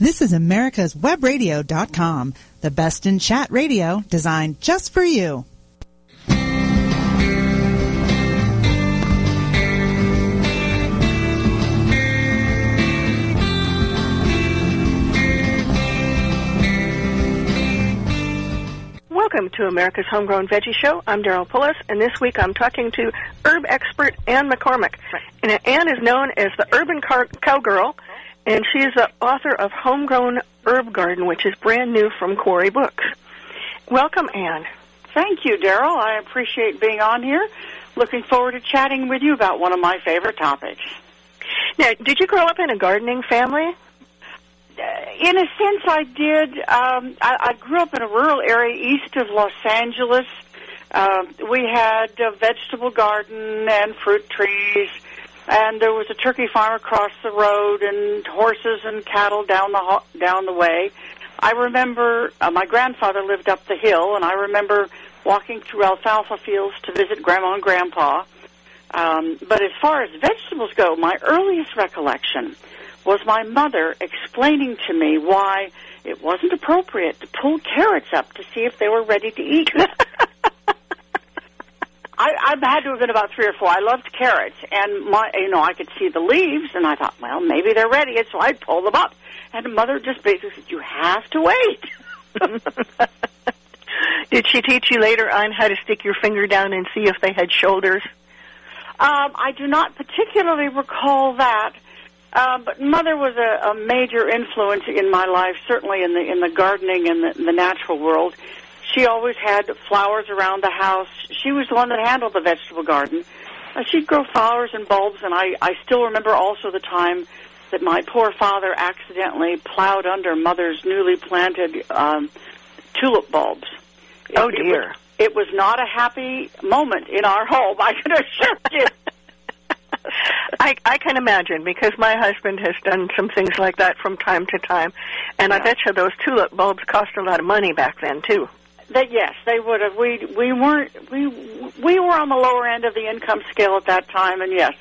This is America's Webradio.com, the best in chat radio designed just for you. Welcome to America's Homegrown Veggie Show. I'm Daryl Pullis, and this week I'm talking to herb expert Ann McCormick. And Ann is known as the Urban Car- Cowgirl, and she is the author of Homegrown Herb Garden, which is brand new from Quarry Books. Welcome, Ann. Thank you, Daryl. I appreciate being on here. Looking forward to chatting with you about one of my favorite topics. Now, did you grow up in a gardening family? in a sense, I did. Um, I, I grew up in a rural area east of Los Angeles. Uh, we had a vegetable garden and fruit trees, and there was a turkey farm across the road, and horses and cattle down the ho- down the way. I remember uh, my grandfather lived up the hill, and I remember walking through alfalfa fields to visit Grandma and Grandpa. Um, but as far as vegetables go, my earliest recollection was my mother explaining to me why it wasn't appropriate to pull carrots up to see if they were ready to eat. I, I had to have been about three or four. I loved carrots, and my, you know, I could see the leaves, and I thought, well, maybe they're ready, and so I'd pull them up. And mother just basically said, "You have to wait." Did she teach you later on how to stick your finger down and see if they had shoulders? Um, I do not particularly recall that. Um, but mother was a, a major influence in my life, certainly in the in the gardening and the, the natural world. She always had flowers around the house. She was the one that handled the vegetable garden. Uh, she'd grow flowers and bulbs, and I I still remember also the time that my poor father accidentally plowed under mother's newly planted um, tulip bulbs. Oh It- it dear. was- it was not a happy moment in our home. I can assure you. I, I can imagine because my husband has done some things like that from time to time, and I bet you those tulip bulbs cost a lot of money back then too. That yes, they would have. We we weren't we we were on the lower end of the income scale at that time, and yes,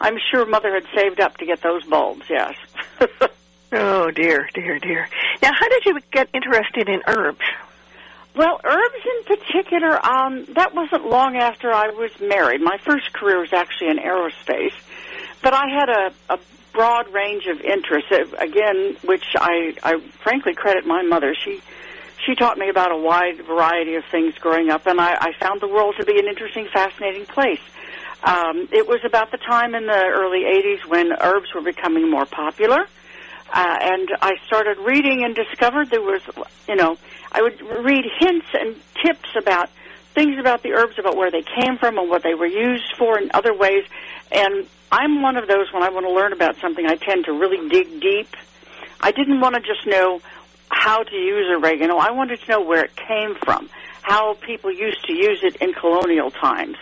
I'm sure mother had saved up to get those bulbs. Yes. Oh dear, dear, dear. Now, how did you get interested in herbs? well, herbs in particular. Um, that wasn't long after I was married. My first career was actually in aerospace, but I had a, a broad range of interests. uh, Again, which I I frankly credit my mother. She she taught me about a wide variety of things growing up, and I, I found the world to be an interesting, fascinating place. Um, it was about the time in the early 80s when herbs were becoming more popular. Uh, and I started reading and discovered there was, you know, I would read hints and tips about things about the herbs, about where they came from and what they were used for in other ways. And I'm one of those when I want to learn about something, I tend to really dig deep. I didn't want to just know how to use oregano. I wanted to know where it came from, how people used to use it in colonial times,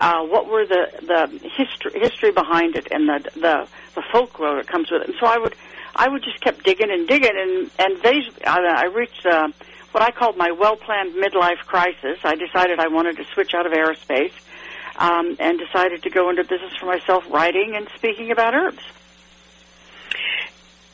uh, what were the the history history behind it, and the the the folklore that comes with it. And so I would I would just kept digging and digging, and and they, I, I reached uh, what I called my well planned midlife crisis. I decided I wanted to switch out of aerospace. Um, and decided to go into business for myself, writing and speaking about herbs.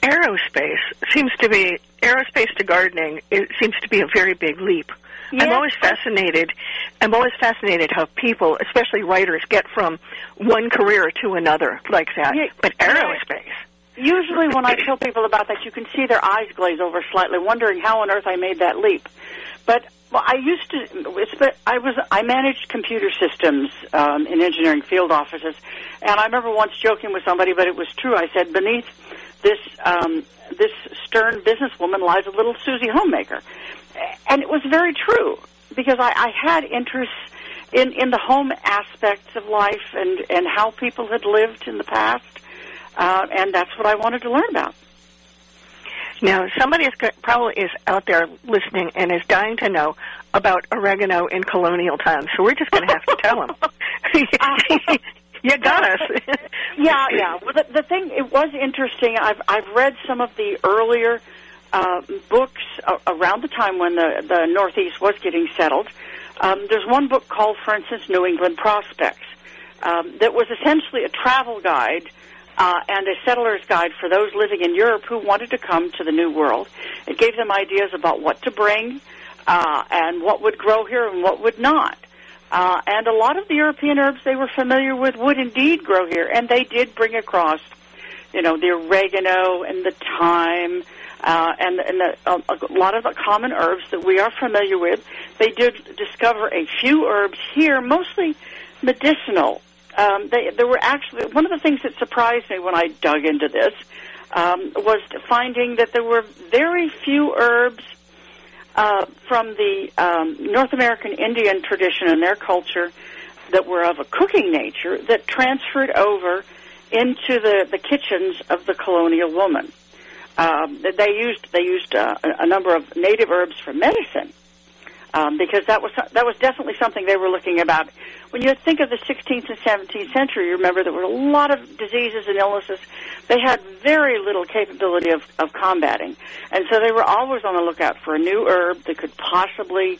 Aerospace seems to be aerospace to gardening. It seems to be a very big leap. I'm always fascinated. I'm always fascinated how people, especially writers, get from one career to another like that. Yeah, but aerospace. Usually, when I tell people about that, you can see their eyes glaze over slightly, wondering how on earth I made that leap. But well, I used to. It's, but I was. I managed computer systems um, in engineering field offices, and I remember once joking with somebody, but it was true. I said, beneath this um, this stern businesswoman lies a little Susie homemaker, and it was very true because I, I had interests in in the home aspects of life and and how people had lived in the past uh, and that's what I wanted to learn about. Now, somebody is probably is out there listening and is dying to know about oregano in colonial times. So we're just going to have to tell them. you got us. Yeah, yeah. Well, the, the thing it was interesting. I've I've read some of the earlier uh, books uh, around the time when the the Northeast was getting settled. Um, there's one book called, for instance, New England Prospects, um, that was essentially a travel guide uh, and a settler's guide for those living in Europe who wanted to come to the New World. It gave them ideas about what to bring uh, and what would grow here and what would not. Uh, and a lot of the European herbs they were familiar with would indeed grow here, and they did bring across, you know, the oregano and the thyme uh, and, and the, uh, a lot of the common herbs that we are familiar with. They did discover a few herbs here, mostly medicinal. Um, they, there were actually one of the things that surprised me when I dug into this um, was finding that there were very few herbs uh, from the um, North American Indian tradition and their culture that were of a cooking nature that transferred over into the, the kitchens of the colonial woman. Um, they used they used uh, a number of native herbs for medicine um, because that was that was definitely something they were looking about. When you think of the 16th and 17th century, you remember there were a lot of diseases and illnesses they had very little capability of, of combating, and so they were always on the lookout for a new herb that could possibly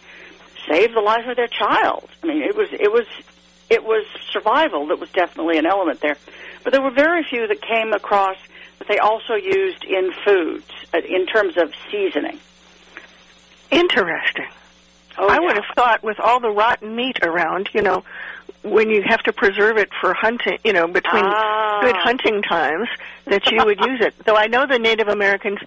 save the life of their child. I mean, it was it was it was survival that was definitely an element there, but there were very few that came across that they also used in foods uh, in terms of seasoning. Interesting. Oh, I yeah. would have thought with all the rotten meat around, you know, when you have to preserve it for hunting, you know, between Ah. good hunting times, that you would use it. Though I know the Native Americans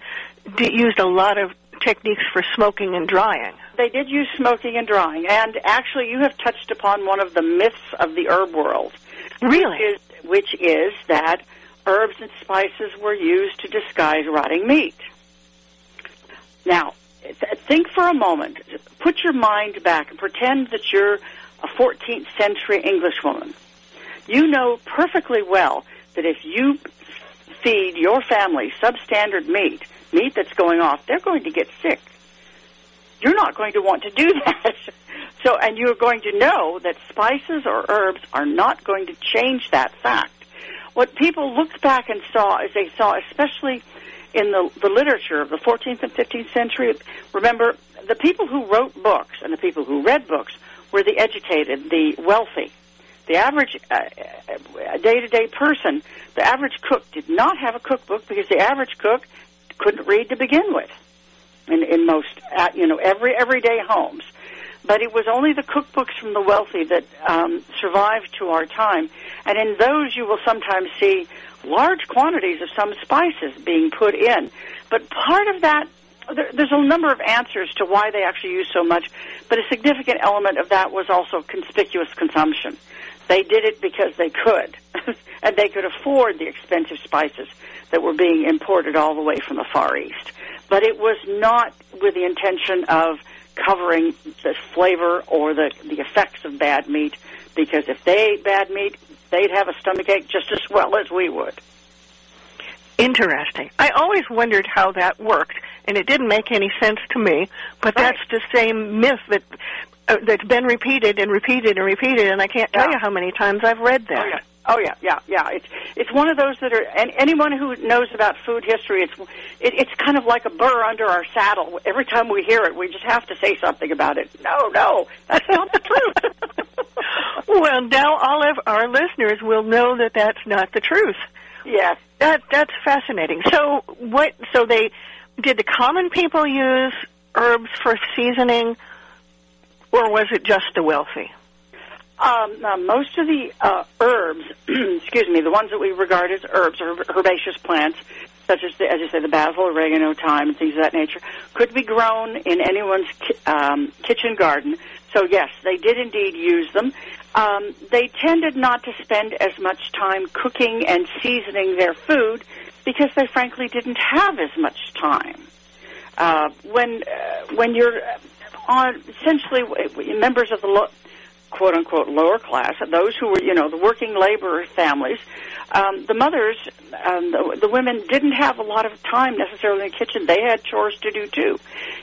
d- used a lot of techniques for smoking and drying. They did use smoking and drying, and actually, you have touched upon one of the myths of the herb world, Really? is, which is that herbs and spices were used to disguise rotting meat. Now, think for a moment. Put your mind back and pretend that you're a 14th century Englishwoman. You know perfectly well that if you feed your family substandard meat, meat that's going off, they're going to get sick. You're not going to want to do that. So, and you're going to know that spices or herbs are not going to change that fact. What people looked back and saw is they saw, especially in the, the literature of the 14th and 15th century, remember, the people who wrote books and the people who read books were the educated, the wealthy. The average day to day person, the average cook did not have a cookbook because the average cook couldn't read to begin with in, in most, uh, you know, every everyday homes. But it was only the cookbooks from the wealthy that um, survived to our time, and in those you will sometimes see large quantities of some spices being put in. But part of that, there, there's a number of answers to why they actually use so much, but a significant element of that was also conspicuous consumption. They did it because they could, and they could afford the expensive spices that were being imported all the way from the Far East. But it was not with the intention of covering the flavor or the, the effects of bad meat, because if they ate bad meat, they'd have a stomachache just as well as we would. Interesting. I always wondered how that worked, and it didn't make any sense to me. But Right. that's the same myth that uh, that's been repeated and repeated and repeated, and I can't tell Yeah. you how many times I've read that. Oh yeah. Oh yeah, yeah, yeah. It's it's one of those that are, and anyone who knows about food history, it's it, it's kind of like a burr under our saddle. Every time we hear it, we just have to say something about it. No, no, that's not the truth. Well, now all of our listeners will know that that's not the truth. yes. That that's fascinating. So what? So they did the common people use herbs for seasoning, or was it just the wealthy? Um, now, most of the uh, herbs, excuse me, the ones that we regard as herbs or herbaceous plants, such as, the, as you say, the basil, oregano, thyme, and things of that nature, could be grown in anyone's ki- um, kitchen garden. So yes, they did indeed use them. Um, they tended not to spend as much time cooking and seasoning their food because they frankly didn't have as much time. Uh, when uh, when you're on essentially members of the lo- quote unquote lower class, those who were you know the working labor families, um, the mothers, um, the, the women didn't have a lot of time necessarily in the kitchen. They had chores to do too.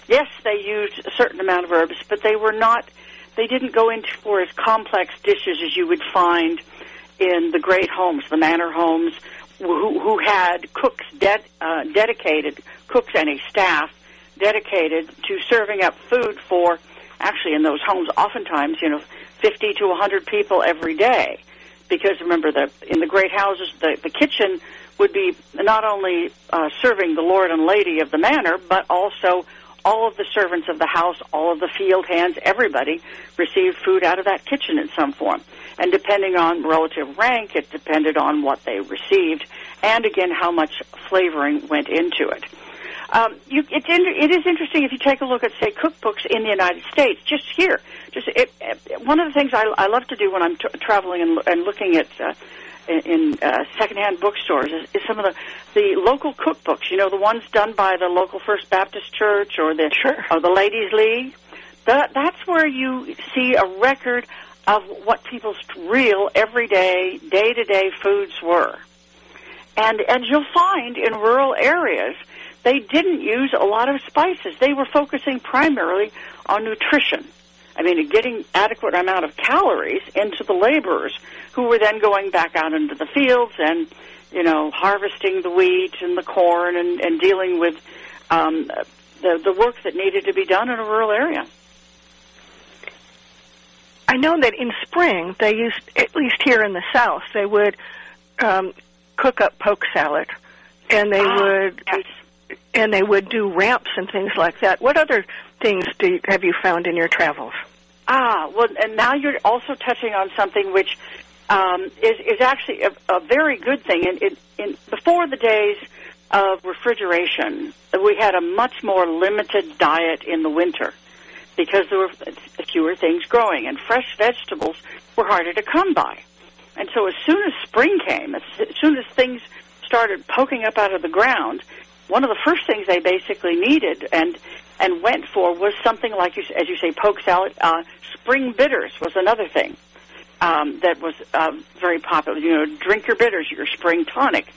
Yes, they used a certain amount of herbs, but they were not. They didn't go into for as complex dishes as you would find in the great homes, the manor homes, who, who had cooks de- uh, dedicated, cooks and a staff dedicated to serving up food for, actually in those homes, oftentimes, you know, 50 to 100 people every day. because remember that in the great houses, the, the kitchen would be not only uh, serving the lord and lady of the manor, but also all of the servants of the house, all of the field hands, everybody received food out of that kitchen in some form. And depending on relative rank, it depended on what they received, and again, how much flavoring went into it. Um, you, it's it is interesting if you take a look at say cookbooks in the United States. Just here, just it, it, one of the things I, I love to do when I'm t- traveling and, and looking at uh, in uh, secondhand bookstores is, is some of the the local cookbooks. You know, the ones done by the local First Baptist Church or the sure. or the Ladies League. That that's where you see a record of what people's real everyday day to day foods were. And and you'll find in rural areas they didn't use a lot of spices. They were focusing primarily on nutrition I mean, getting adequate amount of calories into the laborers who were then going back out into the fields and, you know, harvesting the wheat and the corn and, and dealing with um, the, the work that needed to be done in a rural area. I know that in spring they used, at least here in the South, they would um, cook up poke salad, and they ah, would yes. And they would do ramps and things like that. What other things do you, have you found in your travels? Ah, well, and now you're also touching on something which um, is is actually a, a very good thing. And in, in before the days of refrigeration, we had a much more limited diet in the winter because there were fewer things growing, and fresh vegetables were harder to come by. And so, as soon as spring came, as soon as things started poking up out of the ground, one of the first things they basically needed, and and went for was something like, you, as you say, poke salad. Uh, spring bitters was another thing um, that was uh, very popular. You know, drink your bitters, your spring tonic.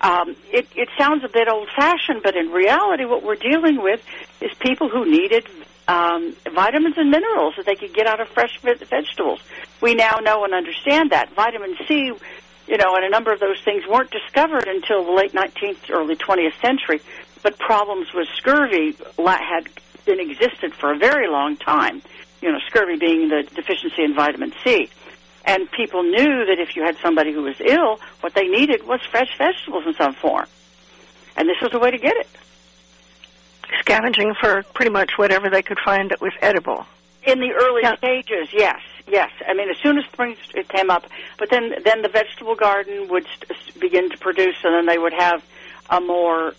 Um, it, it sounds a bit old-fashioned, but in reality, what we're dealing with is people who needed um, vitamins and minerals that they could get out of fresh vegetables. We now know and understand that vitamin C, you know, and a number of those things weren't discovered until the late 19th, early 20th century but problems with scurvy had been existed for a very long time. You know, scurvy being the deficiency in vitamin C. And people knew that if you had somebody who was ill, what they needed was fresh vegetables in some form. And this was the way to get it. Scavenging for pretty much whatever they could find that was edible. In the early yeah. stages, yes, yes. I mean, as soon as spring it came up, but then then the vegetable garden would st- begin to produce, and then they would have a more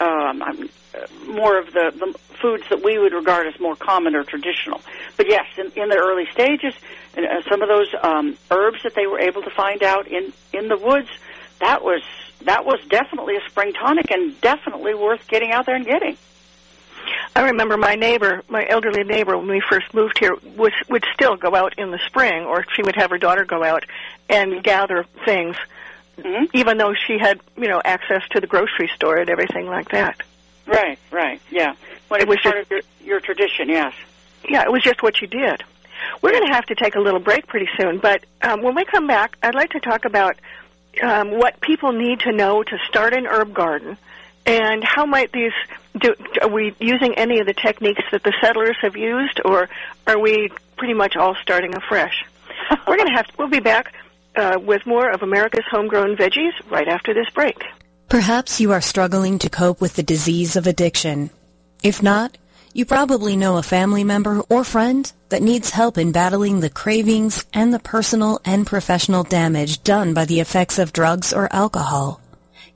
um, more of the, the foods that we would regard as more common or traditional. But yes, in, in the early stages, uh, some of those um, herbs that they were able to find out in in the woods, that was that was definitely a spring tonic and definitely worth getting out there and getting. I remember my neighbor, my elderly neighbor, when we first moved here, was would still go out in the spring, or she would have her daughter go out and gather things mm-hmm. even though she had, you know, access to the grocery store and everything like that. Right, right, yeah. When it was part just, of your, your tradition, yes. Yeah, it was just what you did. We're going to have to take a little break pretty soon, but um, when we come back, I'd like to talk about um, what people need to know to start an herb garden, and how might these do? Are we using any of the techniques that the settlers have used, or are we pretty much all starting afresh? We're going to have. We'll be back uh, with more of America's Homegrown Veggies right after this break. Perhaps you are struggling to cope with the disease of addiction. If not, you probably know a family member or friend that needs help in battling the cravings and the personal and professional damage done by the effects of drugs or alcohol.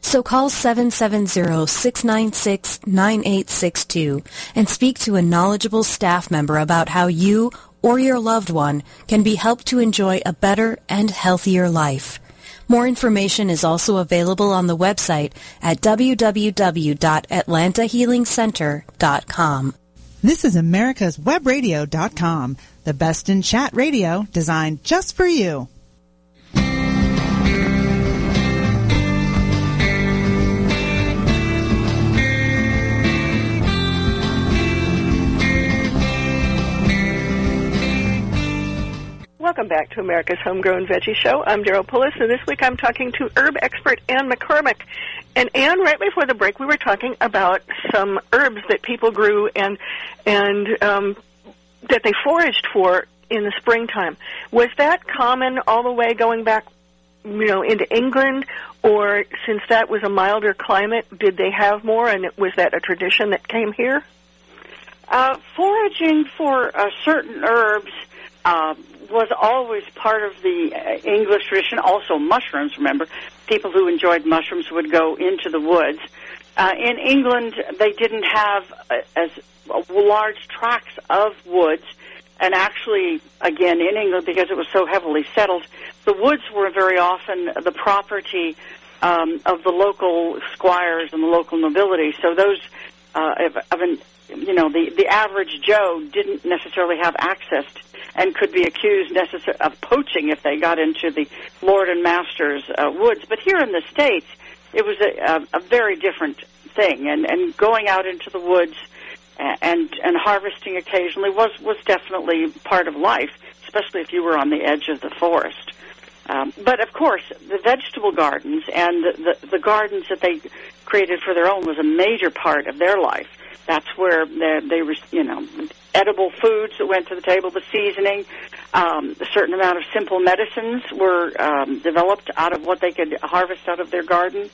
So call 770-696-9862 and speak to a knowledgeable staff member about how you or your loved one can be helped to enjoy a better and healthier life. More information is also available on the website at www.atlantahealingcenter.com. This is America's Webradio.com, the best in chat radio designed just for you. Welcome back to America's Homegrown Veggie Show. I'm Daryl Pullis, and this week I'm talking to herb expert Ann McCormick. And Ann, right before the break, we were talking about some herbs that people grew and and um, that they foraged for in the springtime. Was that common all the way going back, you know, into England, or since that was a milder climate, did they have more, and was that a tradition that came here? Uh, foraging for uh, certain herbs uh, was always part of the uh, English tradition. Also, mushrooms. Remember, people who enjoyed mushrooms would go into the woods. Uh, in England, they didn't have uh, as large tracts of woods, and actually, again, in England, because it was so heavily settled, the woods were very often the property um, of the local squires and the local nobility. So those uh, of, of an you know the the average Joe didn't necessarily have access to, and could be accused necessar- of poaching if they got into the lord and master's uh, woods. But here in the states, it was a, a, a very different thing, and and going out into the woods and and harvesting occasionally was was definitely part of life, especially if you were on the edge of the forest. Um, but of course, the vegetable gardens and the, the, the gardens that they created for their own was a major part of their life. That's where they, were, you know, edible foods that went to the table, the seasoning, um, a certain amount of simple medicines were um, developed out of what they could harvest out of their garden,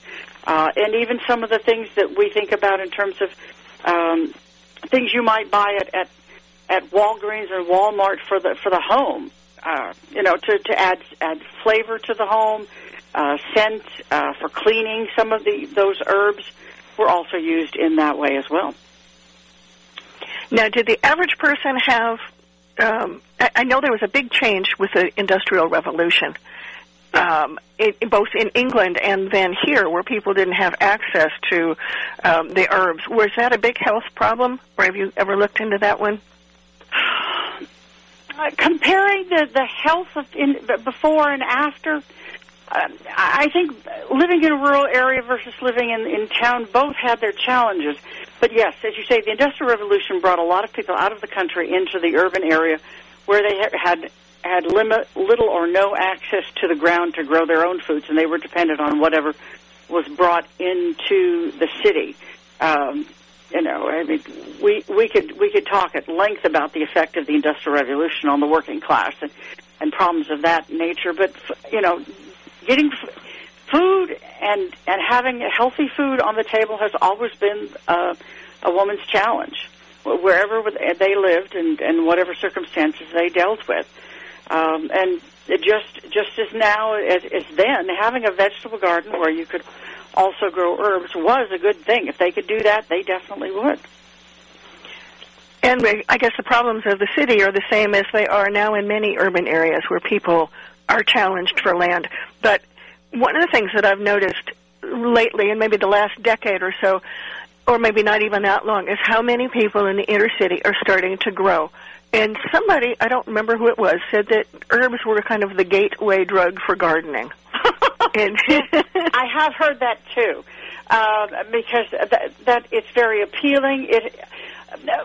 uh, and even some of the things that we think about in terms of um, things you might buy at, at at Walgreens or Walmart for the for the home. Uh, you know, to to add add flavor to the home, uh, scent uh, for cleaning. Some of the those herbs were also used in that way as well. Now, did the average person have? Um, I, I know there was a big change with the Industrial Revolution, um, it, both in England and then here, where people didn't have access to um, the herbs. Was that a big health problem, or have you ever looked into that one? Uh, comparing the the health of in, before and after, I think living in a rural area versus living in in town both had their challenges. But yes, as you say, the Industrial Revolution brought a lot of people out of the country into the urban area, where they had had limit, little or no access to the ground to grow their own foods, and they were dependent on whatever was brought into the city. Um, you know, I mean, we we could we could talk at length about the effect of the Industrial Revolution on the working class and and problems of that nature. But you know, getting food and and having healthy food on the table has always been uh, a woman's challenge, wherever they lived and and whatever circumstances they dealt with. Um, and just just as now as, as then, having a vegetable garden where you could also grow herbs was a good thing. If they could do that, they definitely would. And I guess the problems of the city are the same as they are now in many urban areas where people are challenged for land. But one of the things that I've noticed lately, and maybe the last decade or so, or maybe not even that long, is how many people in the inner city are starting to grow. And somebody, I don't remember who it was, said that herbs were kind of the gateway drug for gardening. and I have heard that too, uh, because that, that it's very appealing. It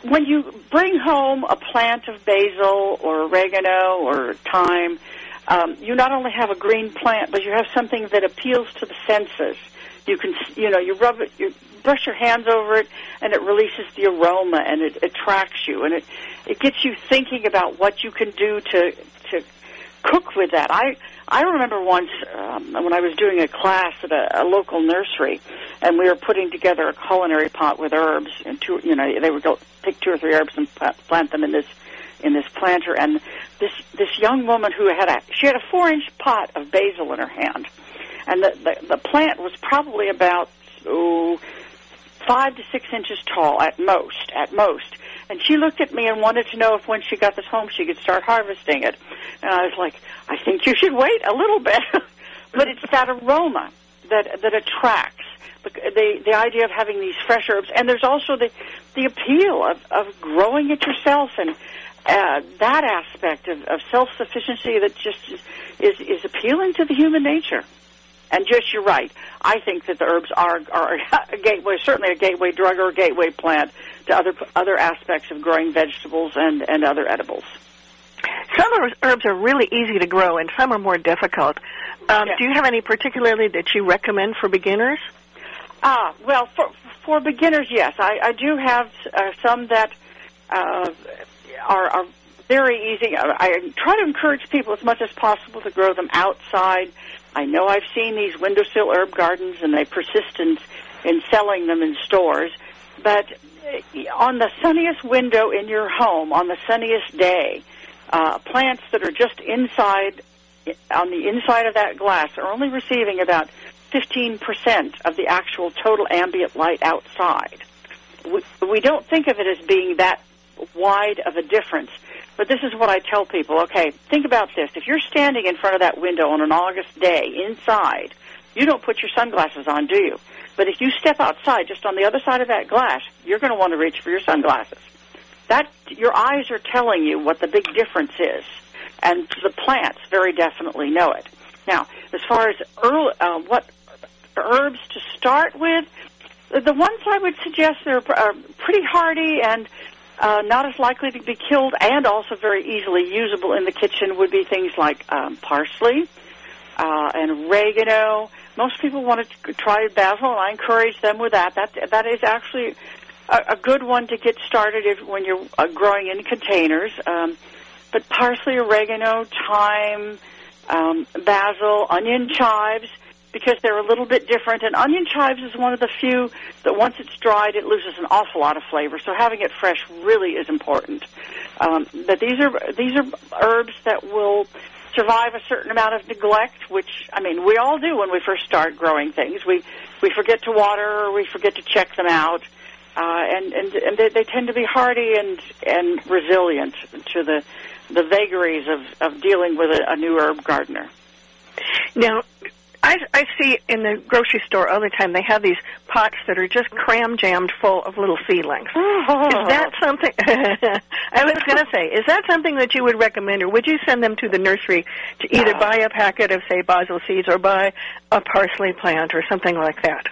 when you bring home a plant of basil or oregano or thyme, um, you not only have a green plant, but you have something that appeals to the senses. You can, you know, you rub it, you brush your hands over it, and it releases the aroma, and it attracts you, and it it gets you thinking about what you can do to to cook with that. I I remember once um, when I was doing a class at a, a local nursery, and we were putting together a culinary pot with herbs, and two, you know, they would go pick two or three herbs and plant them in this in this planter, and this this young woman who had a she had a four inch pot of basil in her hand, and the the, the plant was probably about oh five to six inches tall at most, at most. And she looked at me and wanted to know if when she got this home she could start harvesting it. And I was like, I think you should wait a little bit. but it's that aroma that that attracts the, the the idea of having these fresh herbs, and there's also the the appeal of of growing it yourself and uh, that aspect of, of self sufficiency that just is, is is appealing to the human nature. And just you're right. I think that the herbs are are a gateway, certainly a gateway drug or a gateway plant to other other aspects of growing vegetables and and other edibles. some herbs are really easy to grow, and some are more difficult. Um, Yeah. Do you have any particularly that you recommend for beginners? Ah, well, for for beginners, yes, I, I do have uh, some that uh, are, are very easy. I, try to encourage people as much as possible to grow them outside. I know I've seen these windowsill herb gardens, and they persist in in selling them in stores. But uh, on the sunniest window in your home, on the sunniest day, uh, plants that are just inside on the inside of that glass are only receiving about 15% of the actual total ambient light outside. We, we don't think of it as being that wide of a difference, but this is what I tell people. Okay, think about this. If you're standing in front of that window on an August day inside, you don't put your sunglasses on, do you? But if you step outside just on the other side of that glass, you're going to want to reach for your sunglasses. That your eyes are telling you what the big difference is, and the plants very definitely know it. Now, as far as early, uh, what herbs to start with, the- ones I would suggest are, are pretty hardy and uh, not as likely to be killed, and also very easily usable in the kitchen would be things like um, parsley uh, and oregano. Most people want to try basil, and I encourage them with that. That that is actually a, a good one to get started if, when you're uh, growing in containers. Um, but parsley, oregano, thyme, um, basil, onion chives, because they're a little bit different. And onion chives is one of the few that once it's dried, it loses an awful lot of flavor. So having it fresh really is important. Um, but these are these are herbs that will survive a certain amount of neglect, which I mean we all do when we first start growing things. We we forget to water or we forget to check them out. Uh, and and, and they, they tend to be hardy and and resilient to the the vagaries of, of dealing with a, a new herb gardener. Now, I, I see in the grocery store all the time they have these pots that are just cram jammed full of little seedlings. Oh. Is that something? I was going to say, is that something that you would recommend, or would you send them to the nursery to either buy a packet of, say, basil seeds, or buy a parsley plant, or something like that?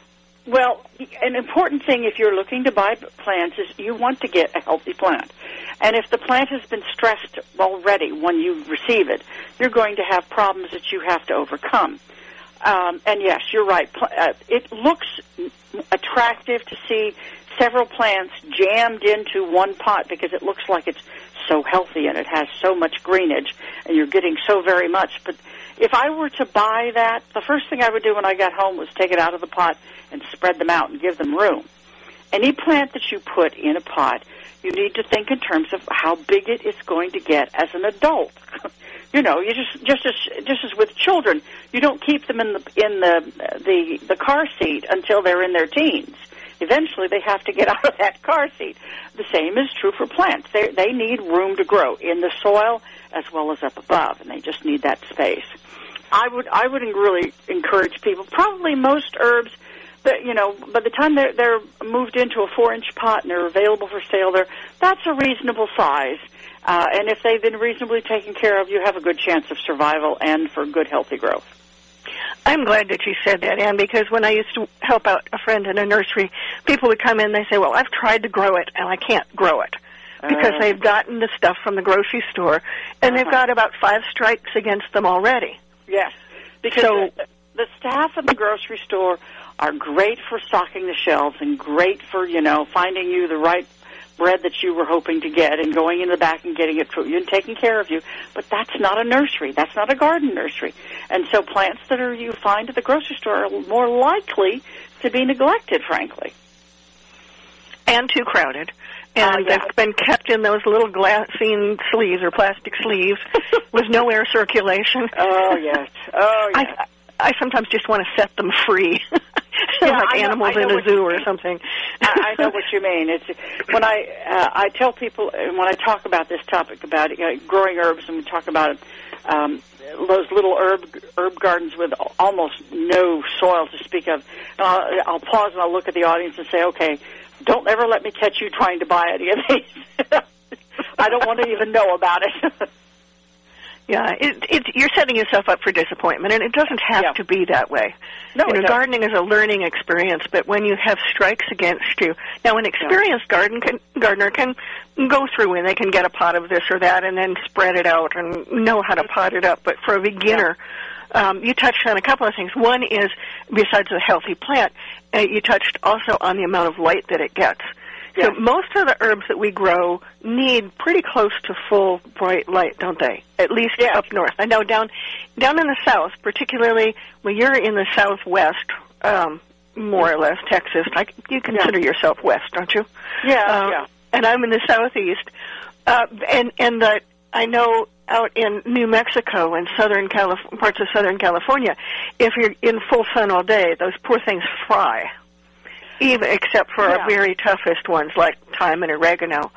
Well, an important thing if you're looking to buy plants is you want to get a healthy plant. And if the plant has been stressed already when you receive it, you're going to have problems that you have to overcome. Um, and yes, you're right. Uh, it looks attractive to see several plants jammed into one pot because it looks like it's so healthy and it has so much greenage and you're getting so very much. But if I were to buy that, the first thing I would do when I got home was take it out of the pot and spread them out and give them room. Any plant that you put in a pot, you need to think in terms of how big it is going to get as an adult. you know, you just just as just as with children, you don't keep them in the in the the the car seat until they're in their teens. Eventually, they have to get out of that car seat. The same is true for plants. They they need room to grow in the soil as well as up above, and they just need that space. I would I would really encourage people. Probably most herbs that you know by the time they're they're moved into a four inch pot and they're available for sale there, that's a reasonable size. Uh, and if they've been reasonably taken care of, you have a good chance of survival and for good healthy growth. I'm glad that you said that, Ann, because when I used to help out a friend in a nursery, people would come in and they say, "Well, I've tried to grow it and I can't grow it." Because Uh. they've gotten the stuff from the grocery store, and they've Uh-huh. got about five strikes against them already. Yes, because So- the, staff in the grocery store are great for stocking the shelves and great for you know finding you the right bread that you were hoping to get and going in the back and getting it for you and taking care of you. But that's not a nursery. That's not a garden nursery. And so plants that are you find at the grocery store are more likely to be neglected, frankly. and too crowded. And Oh, yeah. they've been kept in those little glassine sleeves or plastic sleeves with no air circulation. Oh yes. Oh yes. I I sometimes just want to set them free, Yeah, like know- animals in a zoo or something. I, I know what you mean. It's when I uh, I tell people and when I talk about this topic about uh, growing herbs and we talk about um, those little herb herb gardens with almost no soil to speak of. Uh, I'll pause and I'll look at the audience and say, okay, don't ever let me catch you trying to buy any of these. I don't want to even know about it. Yeah, it, it, you're setting yourself up for disappointment, and it doesn't have Yeah. to be that way. No, you know, gardening is a learning experience, but when you have strikes against you, now an experienced garden can, gardener can go through and they can get a pot of this or that and then spread it out and know how to pot it up. But for a beginner, um, you touched on a couple of things. One is, besides a healthy plant, uh, you touched also on the amount of light that it gets. Yes. most of the herbs that we grow need pretty close to full bright light, don't they? At least Yes. up north. I know down down in the south, particularly when you're in the southwest, um, more or less Texas. Like you consider yourself west, don't you? Yeah, Uh, yeah. And I'm in the southeast, uh, and and the I know out in New Mexico and southern Calif- parts of Southern California, if you're in full sun all day, those poor things fry. Even except for Yeah. our very toughest ones like thyme and oregano.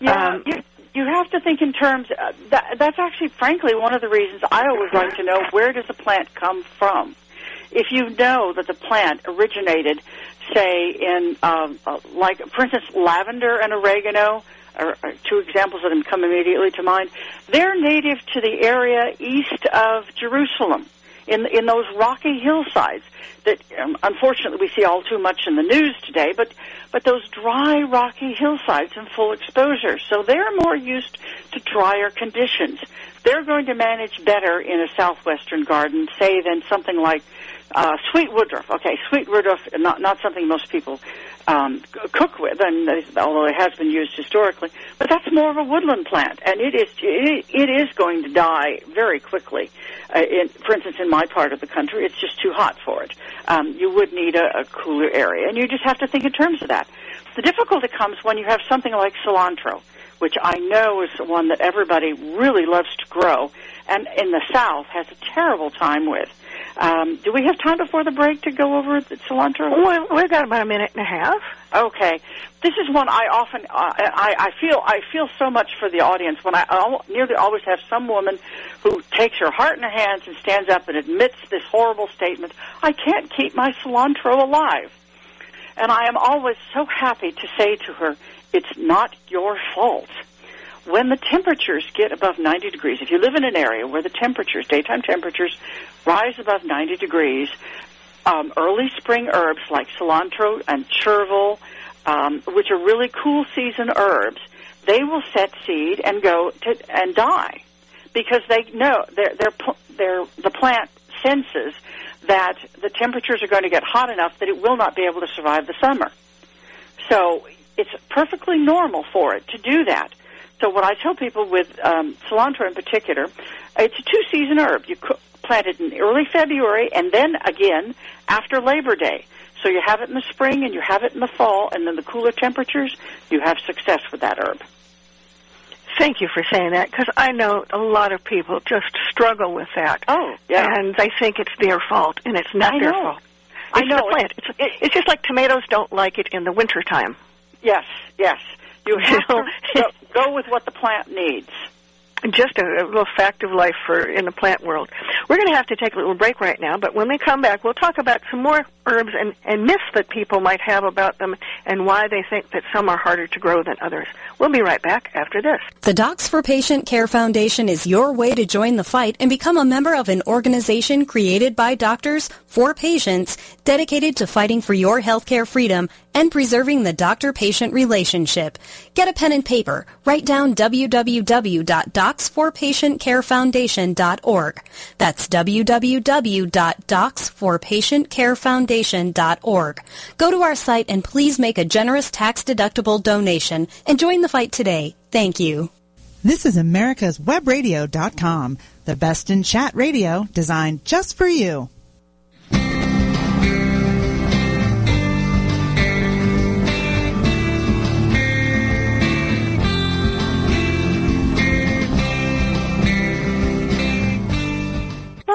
Yeah, Um, you, you have to think in terms. Uh, that, that's actually, frankly, one of the reasons I always like to know where does the plant come from. If you know that the plant originated, say, in um, uh, like, for instance, lavender and oregano. Are, are two examples that come immediately to mind. They're native to the area east of Jerusalem, in in those rocky hillsides that um, unfortunately we see all too much in the news today. But but those dry, rocky hillsides in full exposure, so they're more used to drier conditions. They're going to manage better in a southwestern garden, say, than something like uh, sweet woodruff. Okay, sweet woodruff, not not something most people um, cook with, and although it has been used historically, but that's more of a woodland plant, and it is it, it is going to die very quickly. Uh, in, for instance, in my part of the country, it's just too hot for it. Um, you would need a, a cooler area, and you just have to think in terms of that. The difficulty comes when you have something like cilantro, which I know is one that everybody really loves to grow, and in the South has a terrible time with. Um, do we have time before the break to go over the cilantro? Well, we've got about a minute and a half. Okay, this is one I often uh, I, I feel I feel so much for the audience when I al- nearly always have some woman who takes her heart in her hands and stands up and admits this horrible statement: "I can't keep my cilantro alive." And I am always so happy to say to her, "It's not your fault." When the temperatures get above 90 degrees, if you live in an area where the temperatures, daytime temperatures, rise above 90 degrees, um, early spring herbs like cilantro and chervil, um, which are really cool season herbs, they will set seed and go to, and die because they know the plant senses that the temperatures are going to get hot enough that it will not be able to survive the summer. So it's perfectly normal for it to do that. So what I tell people with um, cilantro in particular, it's a two-season herb. You plant it in early February and then again after Labor Day. So you have it in the spring and you have it in the fall, and then the cooler temperatures, you have success with that herb. Thank you for saying that because I know a lot of people just struggle with that. Oh, yeah. And they think it's their fault, and it's not I their know. fault. I know. the plant. It's, it's just like tomatoes don't like it in the wintertime. Yes, yes. You have know, to go, go with what the plant needs. Just a, a little fact of life for in the plant world. We're going to have to take a little break right now, but when we come back, we'll talk about some more herbs and, and myths that people might have about them and why they think that some are harder to grow than others. We'll be right back after this. The Docs for Patient Care Foundation is your way to join the fight and become a member of an organization created by doctors for patients dedicated to fighting for your healthcare freedom and preserving the doctor-patient relationship. Get a pen and paper. Write down www.docsforpatientcarefoundation.org. That's www.docsforpatientcarefoundation.org. Go to our site and please make a generous tax-deductible donation and join the fight today. Thank you. This is America's Webradio.com, the best in chat radio designed just for you.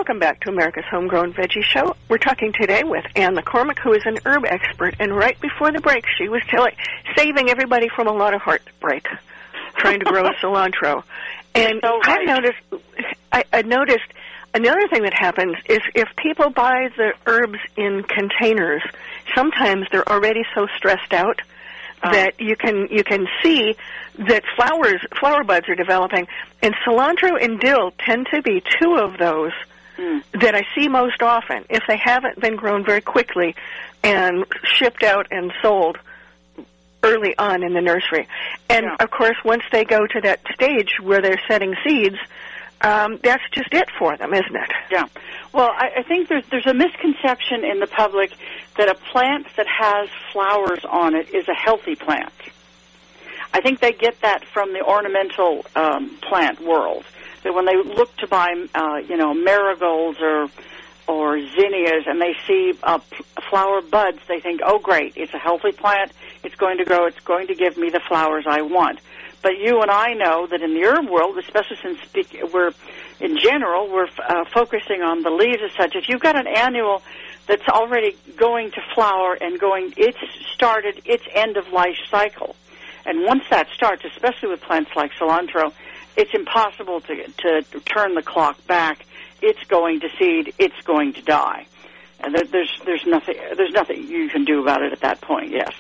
Welcome back to America's Homegrown Veggie Show. We're talking today with Ann McCormick, who is an herb expert, and right before the break, she was telling, saving everybody from a lot of heartbreak trying to grow cilantro. And So I noticed, I, I noticed another thing that happens is if people buy the herbs in containers, sometimes they're already so stressed out Uh, that you can you can see that flowers flower buds are developing, and cilantro and dill tend to be two of those Mm. that I see most often if they haven't been grown very quickly and shipped out and sold early on in the nursery. And Yeah. of course, once they go to that stage where they're setting seeds, um, that's just it for them, isn't it? Yeah. Well, I, I think there's there's a misconception in the public that a plant that has flowers on it is a healthy plant. I think they get that from the ornamental um, plant world. That when they look to buy, uh, you know, marigolds or or zinnias, and they see uh, flower buds, they think, "Oh, great! It's a healthy plant. It's going to grow. It's going to give me the flowers I want." But you and I know that in the herb world, especially since we're in general we're uh, focusing on the leaves as such. If you've got an annual that's already going to flower and going, it's started its end of life cycle. And once that starts, especially with plants like cilantro, it's impossible to to turn the clock back. It's going to seed. It's going to die. And there, there's there's nothing there's nothing you can do about it at that point. Yes.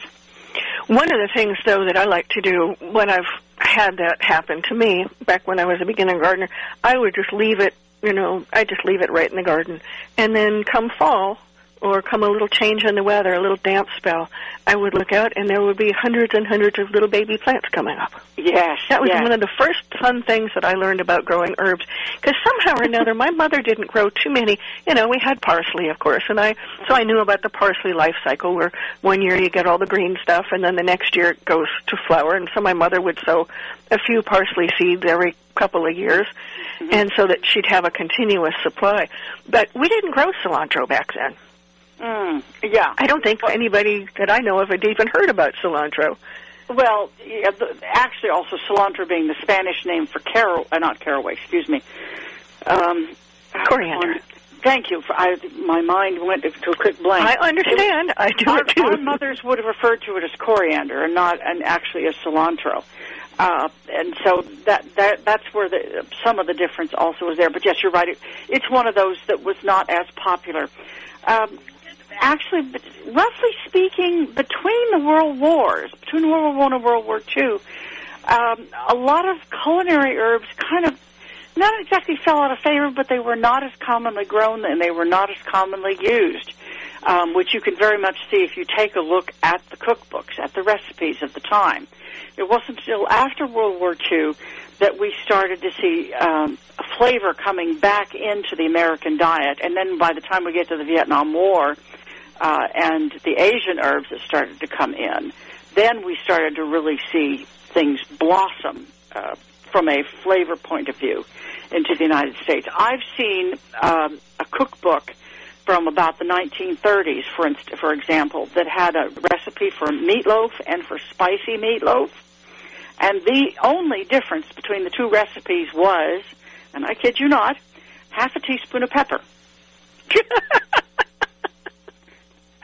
One of the things, though, that I like to do when I've had that happen to me back when I was a beginner gardener, I would just leave it, you know, I just leave it right in the garden. And then come fall, or come a little change in the weather, a little damp spell, I would look out and there would be hundreds and hundreds of little baby plants coming up. Yes. That was yes. one of the first fun things that I learned about growing herbs. Because somehow or another, my mother didn't grow too many. You know, we had parsley, of course, and I so I knew about the parsley life cycle, where one year you get all the green stuff, and then the next year it goes to flower. And so my mother would sow a few parsley seeds every couple of years, mm-hmm. and so that she'd have a continuous supply. But we didn't grow cilantro back then. Mm, yeah. I don't think anybody that I know of had even heard about cilantro. Well, yeah, the, actually, also cilantro being the Spanish name for caro, uh, not caraway, excuse me. Um, Coriander. Thank you. For, I, my mind went to a quick blank. I understand. I do our, too. our mothers would have referred to it as coriander and not and actually as cilantro. Uh, and so that that that's where the some of the difference also is there. But yes, you're right. It, it's one of those that was not as popular. Um, actually, roughly speaking, between the world wars, between World War One and World War Two, um, a lot of culinary herbs kind of not exactly fell out of favor, but they were not as commonly grown and they were not as commonly used, um, which you can very much see if you take a look at the cookbooks, at the recipes of the time. It wasn't until after World War II that we started to see um, a flavor coming back into the American diet, and then by the time we get to the Vietnam War uh, and the Asian herbs that started to come in, then we started to really see things blossom uh, from a flavor point of view into the United States. I've seen um, a cookbook from about the 1930s, for inst- for example, that had a recipe for meatloaf and for spicy meatloaf. And the only difference between the two recipes was, and I kid you not, half a teaspoon of pepper.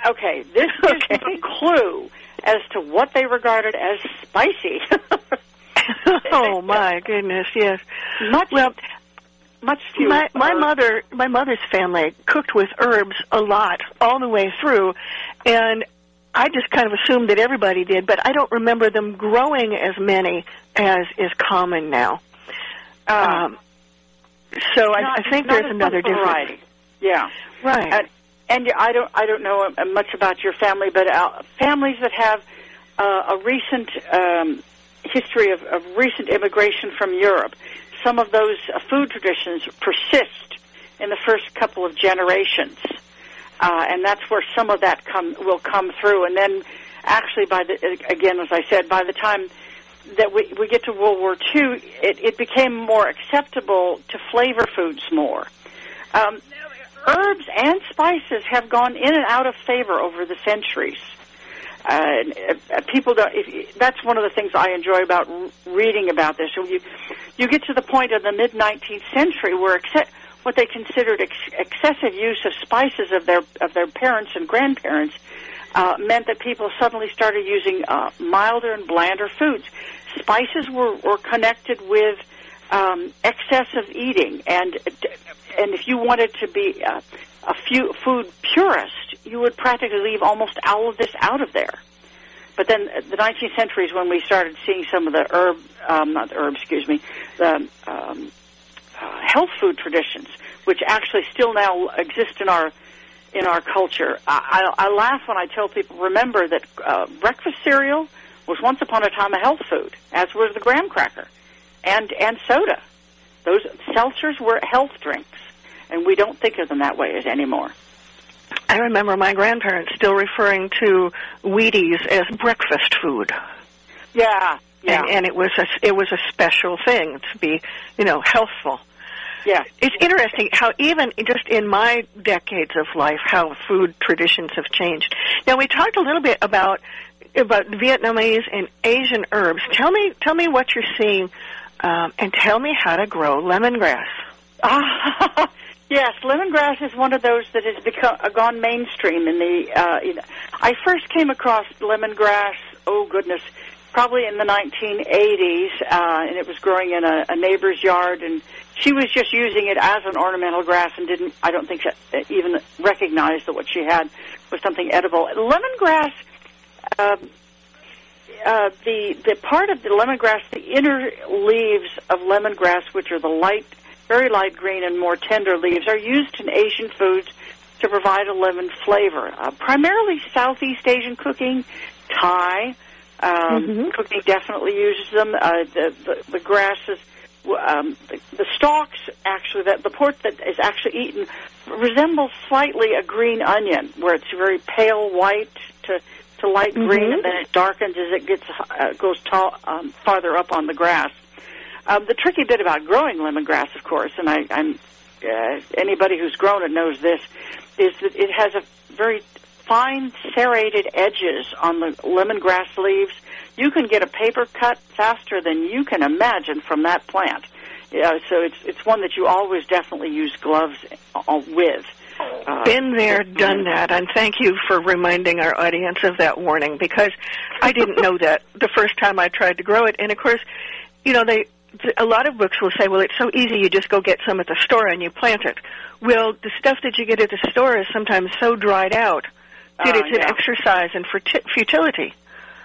okay, this Okay. you a clue as to what they regarded as spicy. oh my goodness, yes. much, Well, much fewer. my my mother my mother's family cooked with herbs a lot all the way through, and I just kind of assumed that everybody did, but I don't remember them growing as many as is common now. Um, so I, not- I think there's another difference. variety. Yeah. Right. And, and I don't I don't know uh, much about your family, but uh, families that have uh, a recent um, history of, of recent immigration from Europe, some of those uh, food traditions persist in the first couple of generations, uh, and that's where some of that come will come through. And then, actually, by the again, as I said, by the time that we, we get to World War II, it, it became more acceptable to flavor foods more. Um, herbs and spices have gone in and out of favor over the centuries. Uh, uh, people don't. If, that's one of the things I enjoy about reading about this. You you get to the point of the mid 19th century where exce- what they considered ex- excessive use of spices of their of their parents and grandparents uh, meant that people suddenly started using uh, milder and blander foods. Spices were, were connected with um, excessive eating, and and if you wanted to be uh, a few food purist, you would practically leave almost all of this out of there. But then the 19th century is when we started seeing some of the herb, um, not herb, excuse me, the um, uh, health food traditions, which actually still now exist in our in our culture. I, I, I laugh when I tell people, remember that uh, breakfast cereal was once upon a time a health food, as was the graham cracker, and and soda. Those seltzers were health drinks, and we don't think of them that way as anymore. I remember my grandparents still referring to Wheaties as breakfast food. Yeah, yeah. And, and it was a it was a special thing to be, you know, healthful. Yeah. It's interesting how even just in my decades of life, how food traditions have changed. Now we talked a little bit about about Vietnamese and Asian herbs. Tell me, tell me what you're seeing, um, and tell me how to grow lemongrass. Ah, yes, lemongrass is one of those that has become uh, gone mainstream. In the, uh, you I first came across lemongrass. Oh goodness, probably in the 1980s, uh, and it was growing in a, a neighbor's yard, and she was just using it as an ornamental grass and didn't, I don't think, uh, even recognize that what she had was something edible. Lemongrass. Uh, uh, the the part of the lemongrass, the inner leaves of lemongrass, which are the light, very light green and more tender leaves, are used in Asian foods to provide a lemon flavor. Uh, primarily Southeast Asian cooking, Thai um, mm-hmm. cooking definitely uses them. Uh, the, the the grasses, um, the, the stalks actually that the part that is actually eaten resembles slightly a green onion, where it's very pale white to to light mm-hmm. green, and then it darkens as it gets uh, goes tall, um, farther up on the grass. Um, the tricky bit about growing lemongrass, of course, and I, I'm uh, anybody who's grown it knows this, is that it has a very fine serrated edges on the lemongrass leaves. You can get a paper cut faster than you can imagine from that plant. Yeah, so it's it's one that you always definitely use gloves uh, with. Uh, Been there, done that, and thank you for reminding our audience of that warning because I didn't know that the first time I tried to grow it. And of course, you know, they a lot of books will say, "Well, it's so easy; you just go get some at the store and you plant it." Well, the stuff that you get at the store is sometimes so dried out that uh, it's yeah. an exercise in futility.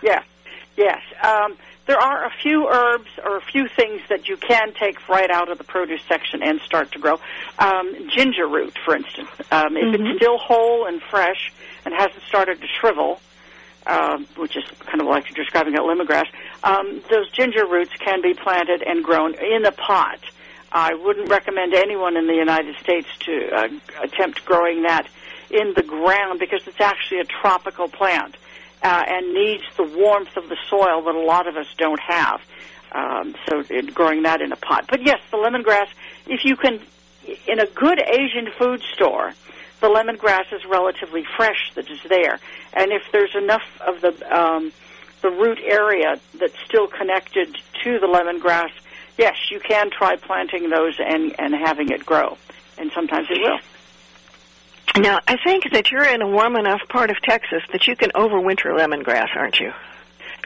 Yes, yes. Um, there are a few herbs or a few things that you can take right out of the produce section and start to grow. Um, ginger root, for instance, um, if mm-hmm. it's still whole and fresh and hasn't started to shrivel, um, which is kind of like you're describing at lemongrass, um, those ginger roots can be planted and grown in a pot. I wouldn't recommend anyone in the United States to uh, attempt growing that in the ground because it's actually a tropical plant uh, and needs the warmth of the soil that a lot of us don't have. Um, so it, growing that in a pot. But yes, the lemongrass, if you can, in a good Asian food store, the lemongrass is relatively fresh that is there. And if there's enough of the um, the root area that's still connected to the lemongrass, yes, you can try planting those and, and having it grow. And sometimes it will. Now, I think that you're in a warm enough part of Texas that you can overwinter lemongrass, aren't you?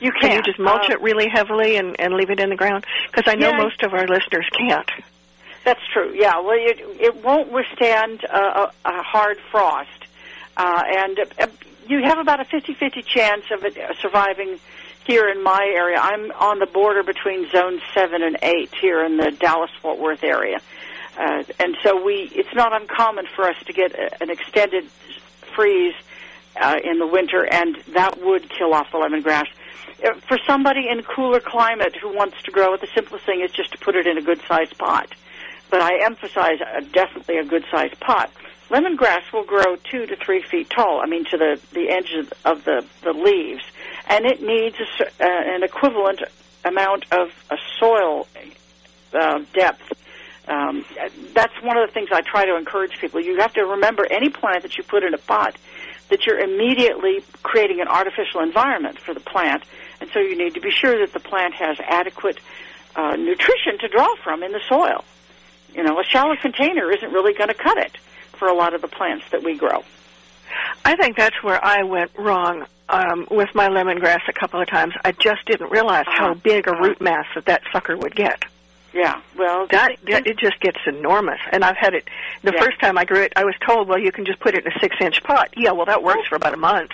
You can. Can you just mulch uh, it really heavily and, and leave it in the ground? Because I know yeah, most of our listeners can't. That's true. Yeah. Well, it it won't withstand a, a hard frost, uh, and uh, you have about a fifty-fifty chance of it surviving here in my area. I'm on the border between zone seven and eight here in the Dallas Fort Worth area. Uh, and so we, it's not uncommon for us to get a, an extended freeze uh, in the winter, and that would kill off the lemongrass. Uh, for somebody in cooler climate who wants to grow it, the simplest thing is just to put it in a good-sized pot. But I emphasize uh, definitely a good-sized pot. Lemongrass will grow two to three feet tall. I mean, to the the edges of the the leaves, and it needs a, uh, an equivalent amount of a soil uh, depth um, that's one of the things I try to encourage people. You have to remember any plant that you put in a pot that you're immediately creating an artificial environment for the plant, and so you need to be sure that the plant has adequate uh, nutrition to draw from in the soil. You know, a shallow container isn't really going to cut it for a lot of the plants that we grow. I think that's where I went wrong um, with my lemongrass a couple of times. I just didn't realize uh-huh. how big a root mass that that sucker would get. Yeah, well, that, that it just gets enormous. And I've had it. The yeah. first time I grew it, I was told, well, you can just put it in a six-inch pot. Yeah, well, that works for about a month.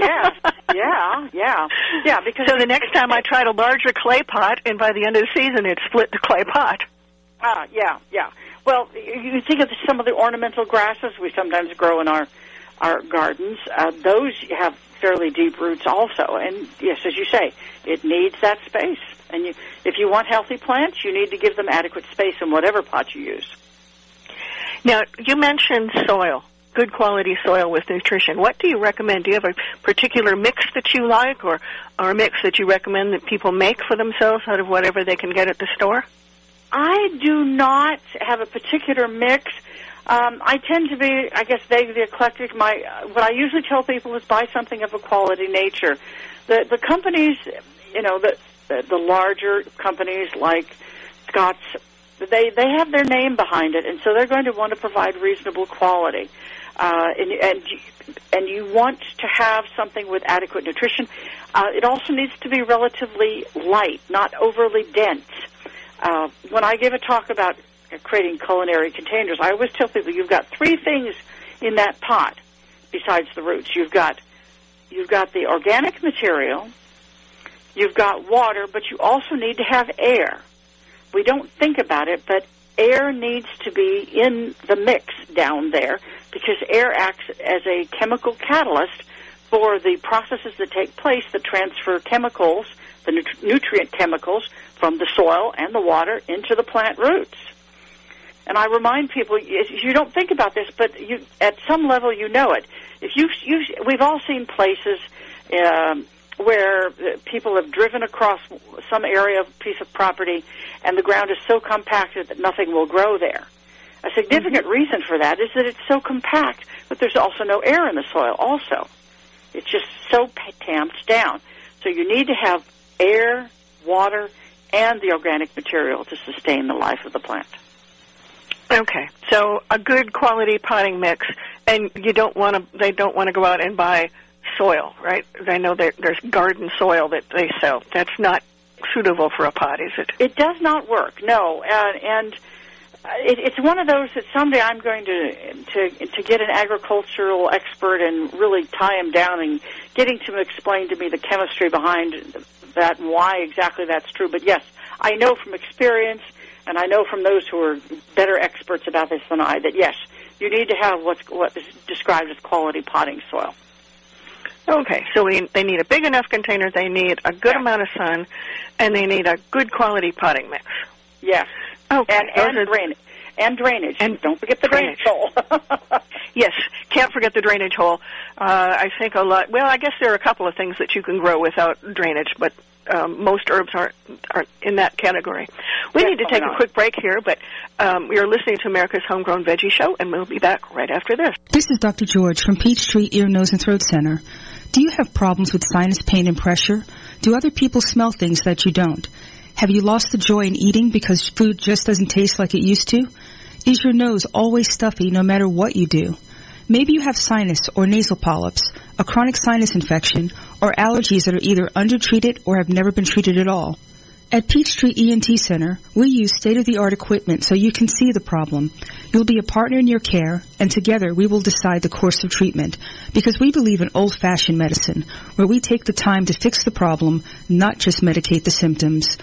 yeah, yeah, yeah, yeah. Because so the next time I tried a larger clay pot, and by the end of the season, it split the clay pot. Ah, yeah, yeah. Well, you think of some of the ornamental grasses we sometimes grow in our our gardens. Uh, those have fairly deep roots also, and yes, as you say, it needs that space. And you, if you want healthy plants, you need to give them adequate space in whatever pot you use. Now, you mentioned soil, good quality soil with nutrition. What do you recommend? Do you have a particular mix that you like, or or a mix that you recommend that people make for themselves out of whatever they can get at the store? I do not have a particular mix. Um, I tend to be, I guess, vaguely eclectic. My what I usually tell people is buy something of a quality nature. The the companies, you know, the the, larger companies like Scotts, they they have their name behind it, and so they're going to want to provide reasonable quality. Uh, and and and you want to have something with adequate nutrition. Uh, it also needs to be relatively light, not overly dense. Uh, when I give a talk about creating culinary containers, I always tell people you've got three things in that pot besides the roots. You've got you've got the organic material, you've got water, but you also need to have air. We don't think about it, but air needs to be in the mix down there because air acts as a chemical catalyst for the processes that take place that transfer chemicals, the nut- nutrient chemicals, from the soil and the water into the plant roots. And I remind people, you don't think about this, but you, at some level, you know it. If you, you we've all seen places um, where people have driven across some area, of piece of property, and the ground is so compacted that nothing will grow there. A significant mm-hmm. reason for that is that it's so compact, but there's also no air in the soil. Also, it's just so tamped down. So you need to have air, water, and the organic material to sustain the life of the plant. Okay, so a good quality potting mix, and you don't want to. They don't want to go out and buy soil, right? I know that there's garden soil that they sell. That's not suitable for a pot, is it? It does not work. No, uh, and it, it's one of those that someday I'm going to to to get an agricultural expert and really tie him down and getting to explain to me the chemistry behind that and why exactly that's true. But yes, I know from experience and I know from those who are better experts about this than I that yes, you need to have what's what is described as quality potting soil. Okay, so we, they need a big enough container, they need a good yeah. amount of sun, and they need a good quality potting mix. Yes. Okay. And, and are, drainage. And drainage. And don't forget the drainage, drainage hole. yes, can't forget the drainage hole. Uh, I think a lot. Well, I guess there are a couple of things that you can grow without drainage, but um, most herbs aren't aren't in that category. We yes, need to take a quick break here, but um, you're listening to America's Homegrown Veggie Show, and we'll be back right after this. This is Dr. George from Peachtree Ear, Nose, and Throat Center. Do you have problems with sinus pain and pressure? Do other people smell things that you don't? Have you lost the joy in eating because food just doesn't taste like it used to? Is your nose always stuffy no matter what you do? Maybe you have sinus or nasal polyps, a chronic sinus infection, or allergies that are either undertreated or have never been treated at all. At Peachtree ENT Center, we use state-of-the-art equipment so you can see the problem. You'll be a partner in your care, and together we will decide the course of treatment because we believe in old-fashioned medicine, where we take the time to fix the problem, not just medicate the symptoms.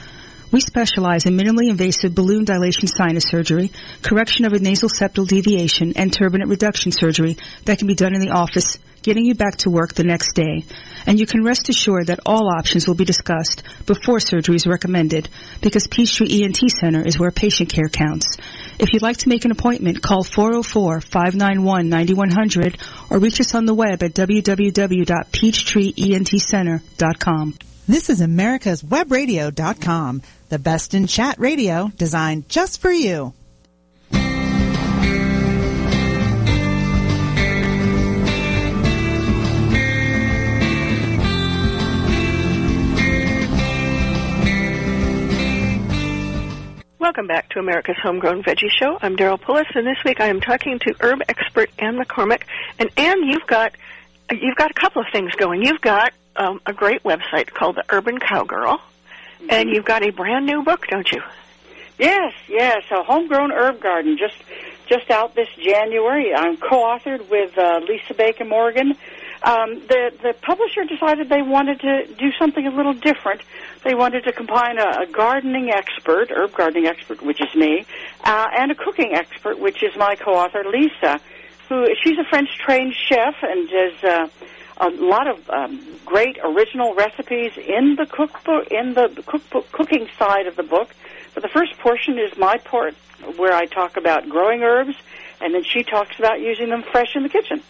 We specialize in minimally invasive balloon dilation sinus surgery, correction of a nasal septal deviation, and turbinate reduction surgery that can be done in the office, getting you back to work the next day. And you can rest assured that all options will be discussed before surgery is recommended because Peachtree ENT Center is where patient care counts. If you'd like to make an appointment, call 404-591-9100 or reach us on the web at www.peachtreeentcenter.com. This is America's Webradio.com the best in chat radio designed just for you. Welcome back to America's Homegrown Veggie Show. I'm Daryl Pullis, and this week I am talking to herb expert Ann McCormick. And Ann, you've got you've got a couple of things going. You've got um, a great website called the Herb 'n' Cowgirl, and you've got a brand new book, don't you? Yes, yes, a homegrown herb garden just just out this January. I'm co-authored with uh, Lisa Baker Morgan. um, the the publisher decided they wanted to do something a little different. They wanted to combine a, a gardening expert, herb gardening expert, which is me, uh, and a cooking expert, which is my co-author Lisa, who she's a French trained chef and does. Uh, a lot of um, great original recipes in the cookbook, in the cookbook cooking side of the book. But the first portion is my part, where I talk about growing herbs, and then she talks about using them fresh in the kitchen.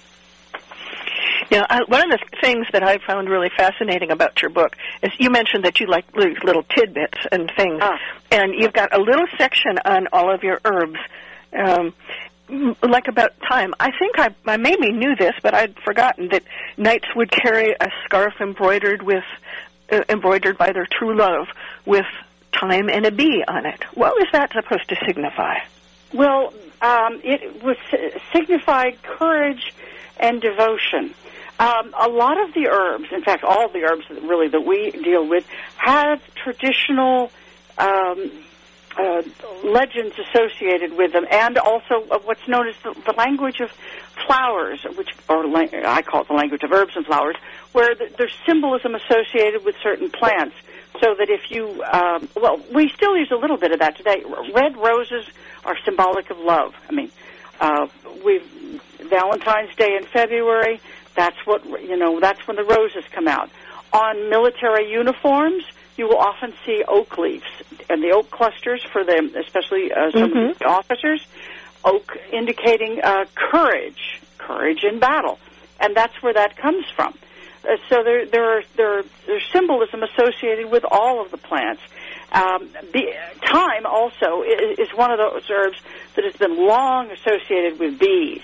Now, I, one of the things that I found really fascinating about your book is you mentioned that you like little tidbits and things, ah. and you've got a little section on all of your herbs. Um, like about thyme. I think I, I maybe knew this, but I'd forgotten that knights would carry a scarf embroidered with uh, embroidered by their true love with thyme and a bee on it. What was that supposed to signify? Well, um, it was signified courage and devotion. Um, a lot of the herbs, in fact, all the herbs that really that we deal with, have traditional um, uh, legends associated with them, and also what's known as the, the language of flowers, which or I call it the language of herbs and flowers, where the, there's symbolism associated with certain plants. So that if you, um, well, we still use a little bit of that today. Red roses are symbolic of love. I mean, uh, we've Valentine's Day in February. That's what you know. That's when the roses come out. On military uniforms, you will often see oak leaves and the oak clusters for them, especially uh, some mm-hmm. of the officers. Oak indicating uh, courage, courage in battle, and that's where that comes from. Uh, so there, there are there, are, there's symbolism associated with all of the plants. Um, thyme also is, is one of those herbs that has been long associated with bees.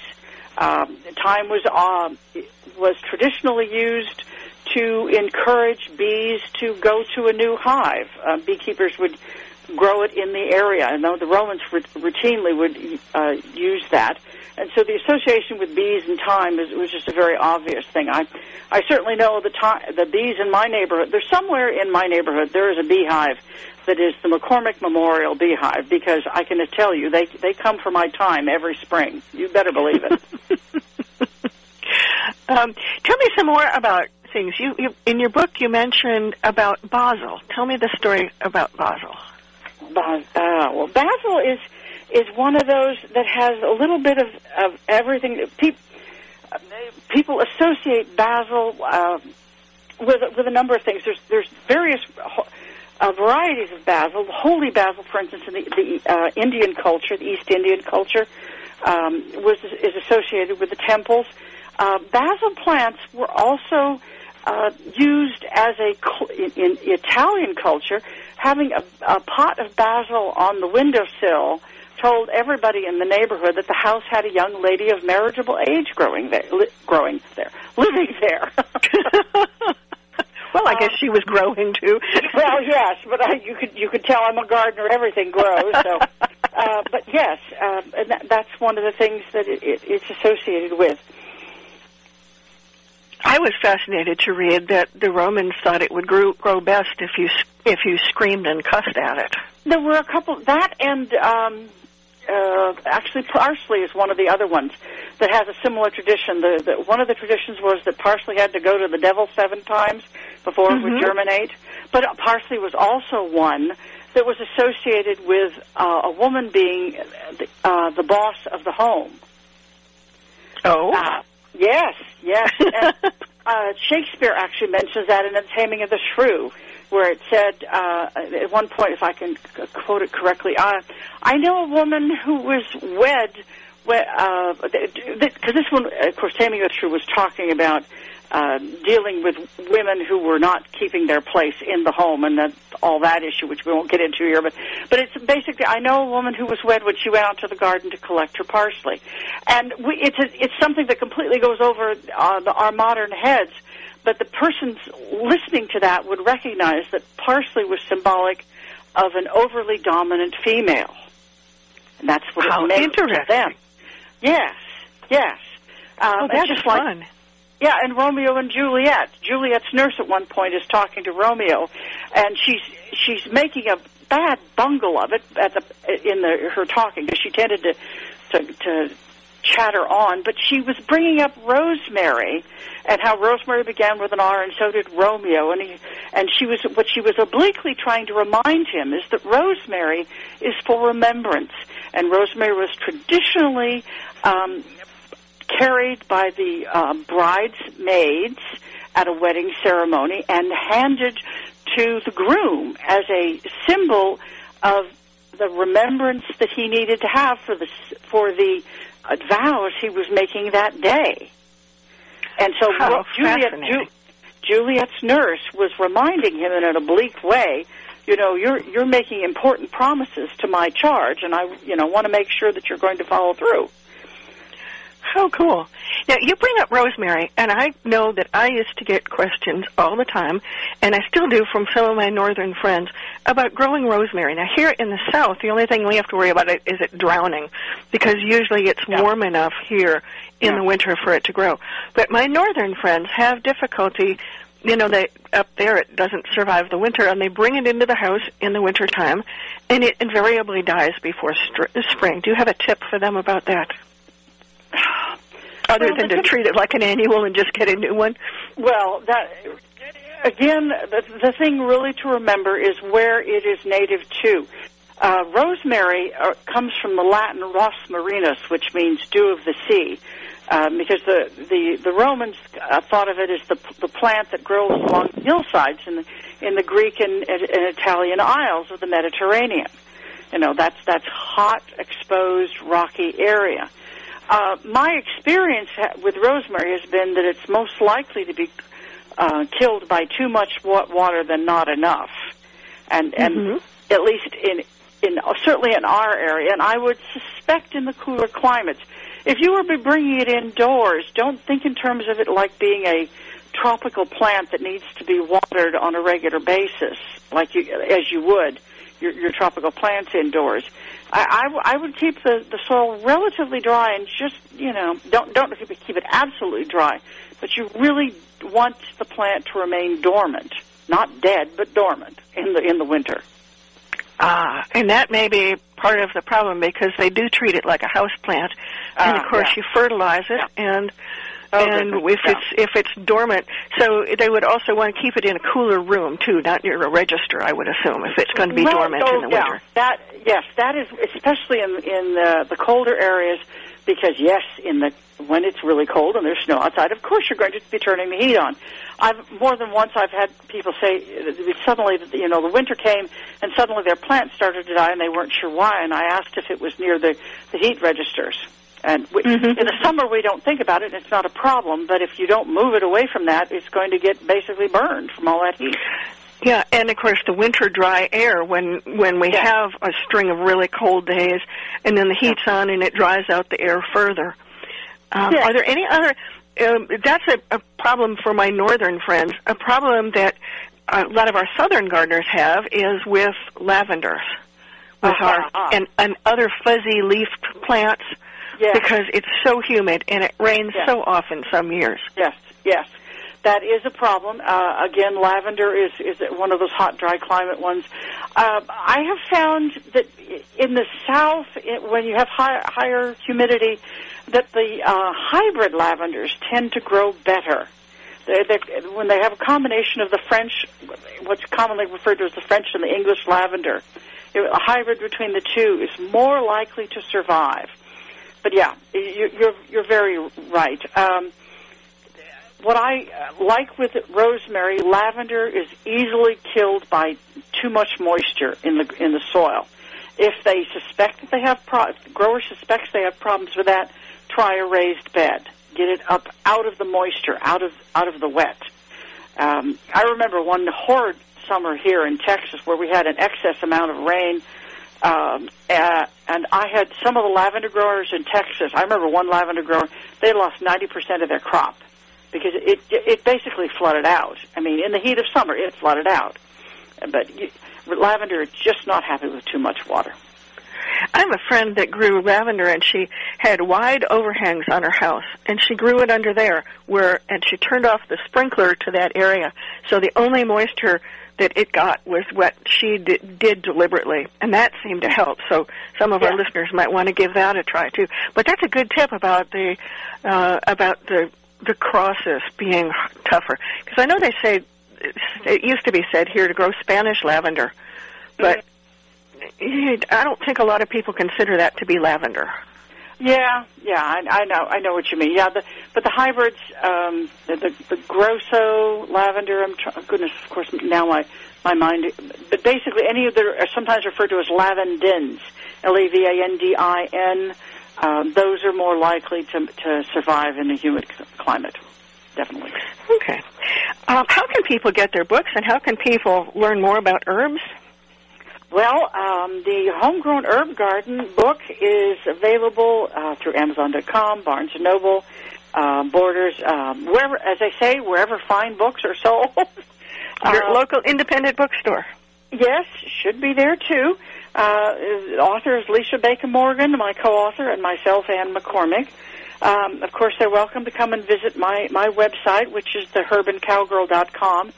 Um, thyme was uh, was traditionally used to encourage bees to go to a new hive. Uh, beekeepers would grow it in the area, and the Romans routinely would uh, use that. And so the association with bees and thyme is, was just a very obvious thing. I, I certainly know the time, the bees in my neighborhood. There's somewhere in my neighborhood there is a beehive that is the McCormick Memorial Beehive because I can tell you they they come for my thyme every spring. You better believe it. um, tell me some more about things. You, you in your book you mentioned about basil. Tell me the story about basil. Bas- uh, well, basil is is one of those that has a little bit of of everything. People people associate basil uh, with with a number of things. There's there's various uh, varieties of basil. Holy basil, for instance, in the, the uh, Indian culture, the East Indian culture, um, was is associated with the temples. Uh, basil plants were also uh, used as a in, in Italian culture, having a, a pot of basil on the windowsill told everybody in the neighborhood that the house had a young lady of marriageable age growing there, li- growing there, living there. well, I guess she was growing too. well, yes, but I, you could you could tell I'm a gardener. Everything grows. So, uh, but yes, uh, and that, that's one of the things that it, it, it's associated with. I was fascinated to read that the Romans thought it would grow, grow best if you if you screamed and cussed at it. There were a couple that and um, uh, actually parsley is one of the other ones that has a similar tradition. The, the one of the traditions was that parsley had to go to the devil seven times before mm-hmm. it would mm-hmm. germinate. But parsley was also one that was associated with uh, a woman being the, uh, the boss of the home. Oh. Uh, yes, yes. and, uh, Shakespeare actually mentions that in The Taming of the Shrew where it said uh, at one point, if I can quote it correctly, uh, I know a woman who was wed. Because uh, this one, of course, Taming of the Shrew was talking about uh, dealing with women who were not keeping their place in the home, and that all that issue, which we won't get into here. But but it's basically, I know a woman who was wed when she went out to the garden to collect her parsley, and we, it's a, it's something that completely goes over uh, the, our modern heads but the persons listening to that would recognize that parsley was symbolic of an overly dominant female. And that's what How it meant to them. Yes, yes. Um, oh, that's just fun. Like, yeah, and Romeo and Juliet. Juliet's nurse at one point is talking to Romeo, and she's she's making a bad bungle of it at the in the her talking because she tended to to, to chatter on, but she was bringing up Rosemary and how Rosemary began with an R and so did Romeo and he and she was what she was obliquely trying to remind him is that Rosemary is for remembrance and Rosemary was traditionally um, carried by the uh, bridesmaids at a wedding ceremony and handed to the groom as a symbol of the remembrance that he needed to have for the for the uh, vows he was making that day. And so How Juliet. Ju- Juliet's nurse was reminding him in an oblique way, you know, you're you're making important promises to my charge, and I, you know, want to make sure that you're going to follow through. How cool. Now, you bring up rosemary, and I know that I used to get questions all the time, and I still do from some of my northern friends, about growing rosemary. Now, here in the south, the only thing we have to worry about is it drowning, because usually it's Yeah. warm enough here in Yeah. the winter for it to grow. But my northern friends have difficulty you know, they up there it doesn't survive the winter, and they bring it into the house in the winter time, and it invariably dies before str- spring. Do you have a tip for them about that? Other Well, than to treat it like an annual and just get a new one? Well, that again, the, the thing really to remember is where it is native to. Uh, rosemary uh, comes from the Latin ros marinus, which means dew of the sea, um, because the the, the Romans uh, thought of it as the the plant that grows along hillsides in the in the Greek and, and, and Italian isles of the Mediterranean. You know, that's that's hot, exposed, rocky area. Uh, my experience with rosemary has been that it's most likely to be uh, killed by too much water than not enough, and and Mhm. at least in in uh, certainly in our area, and I would suspect in the cooler climates. If you were bringing it indoors, don't think in terms of it like being a tropical plant that needs to be watered on a regular basis, like you as you would your, your tropical plants indoors. I, I, w- I would keep the, the soil relatively dry and just you know don't don't keep it, keep it absolutely dry, but you really want the plant to remain dormant, not dead but dormant in the in the winter. Ah, and that may be part of the problem because they do treat it like a house plant, and Ah, of course yeah. you fertilize it, and Oh, and if yeah. it's if it's dormant, so they would also want to keep it in a cooler room too, not near a register. I would assume if it's going to be Well, dormant oh, in the yeah. winter. That yes, that is especially in in the, the colder areas because yes, in the when it's really cold and there's snow outside, of course you're going to be turning the heat on. I've more than once I've had people say suddenly you know the winter came and suddenly their plants started to die and they weren't sure why and I asked if it was near the the heat registers. And we, Mhm. in the summer we don't think about it; and it's not a problem. But if you don't move it away from that, it's going to get basically burned from all that heat. Yeah, and of course the winter dry air when when we Yeah. have a string of really cold days, and then the heat's on and it dries out the air further. Um, Yeah. Are there any other? Um, that's a, a problem for my northern friends. A problem that a lot of our southern gardeners have is with lavenders, with Uh-huh, our and and other fuzzy leafed plants Yes. because it's so humid and it rains Yeah. so often some years. Yes, yes. That is a problem. Uh, again, lavender is, is one of those hot, dry climate ones. Uh, I have found that in the south, it, when you have high, higher humidity, that the uh, hybrid lavenders tend to grow better. They're, they're, when they have a combination of the French, what's commonly referred to as the French and the English lavender, a hybrid between the two is more likely to survive. But yeah, you- you're you're very right. Um, what I uh, like with rosemary, lavender is easily killed by too much moisture in the in the soil. If they suspect that they have pro- grower suspects they have problems with that, try a raised bed. Get it up out of the moisture, out of out of the wet. Um, I remember one horrid summer here in Texas where we had an excess amount of rain, um, and I had some of the lavender growers in Texas. I remember one lavender grower; they lost ninety percent of their crop because it it basically flooded out. I mean, in the heat of summer, it flooded out. But you, lavender is just not happy with too much water. I have a friend that grew lavender and she had wide overhangs on her house and she grew it under there where and she turned off the sprinkler to that area so the only moisture that it got was what she did, did deliberately, and that seemed to help. So some of Yeah. our listeners might want to give that a try too. But that's a good tip about the uh, about the the crosses being tougher because I know they say it used to be said here to grow Spanish lavender, but I don't think a lot of people consider that to be lavender. Yeah, yeah, I, I know, I know what you mean. Yeah, the, but the hybrids, um, the, the Grosso lavender. I'm try- goodness, of course, now my my mind. But basically, any of the are sometimes referred to as lavandins, L A V A N D I N. Um, those are more likely to to survive in a humid climate. Definitely. Okay. Um, how can people get their books, and how can people learn more about herbs? Well, um, the Homegrown Herb Garden book is available uh, through Amazon.com, Barnes and Noble, um, Borders, um, wherever, as I say, wherever fine books are sold. Your Uh, local independent bookstore. Yes, should be there too. Uh, author is Lisa Baker Morgan, my co-author, and myself, Ann McCormick. Um, of course, they're welcome to come and visit my, my website, which is theherbancowgirl.com,